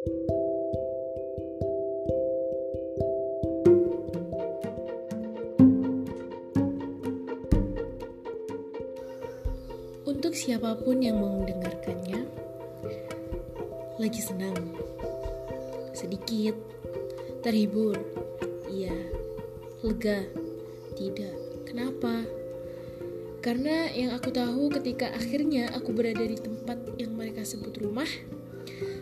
Untuk siapa pun yang mau mendengarkannya, lagi senang, sedikit, terhibur, iya, lega, tidak. Kenapa? Karena yang aku tahu ketika akhirnya aku berada di tempat yang mereka sebut rumah,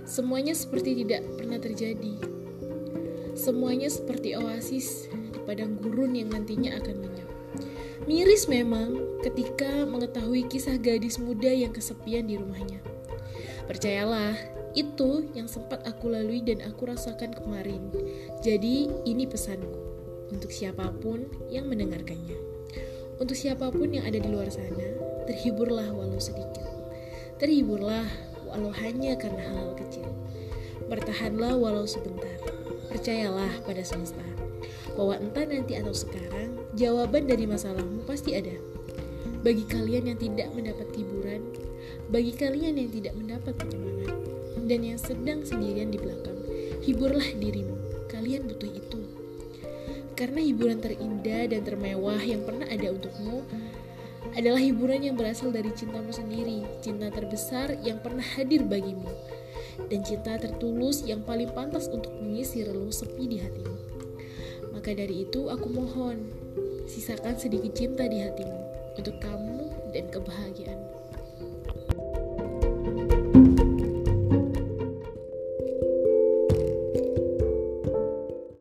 semuanya seperti tidak pernah terjadi. Semuanya seperti oasis di padang gurun yang nantinya akan lenyap. Miris memang ketika mengetahui kisah gadis muda yang kesepian di rumahnya. Percayalah, itu yang sempat aku lalui dan aku rasakan kemarin. Jadi, ini pesanku untuk siapa pun yang mendengarkannya. Untuk siapa pun yang ada di luar sana, terhiburlah walau sedikit. Terhiburlah walau hanya karena hal, -hal kecil. Bertahanlah walau sebentar. Percayalah pada semesta bahwa entah nanti atau sekarang, jawaban dari masalahmu pasti ada. Bagi kalian yang tidak mendapat hiburan, bagi kalian yang tidak mendapat penyemangat, dan yang sedang sendirian di belakang, hiburlah dirimu. Kalian butuh itu. Karena hiburan terindah dan termewah yang pernah ada untukmu adalah hiburan yang berasal dari cintamu sendiri, cinta terbesar yang pernah hadir bagimu, dan cinta tertulus yang paling pantas untuk mengisi relung sepi di hatimu. Maka dari itu aku mohon, sisakan sedikit cinta di hatimu untuk kamu dan kebahagiaanmu.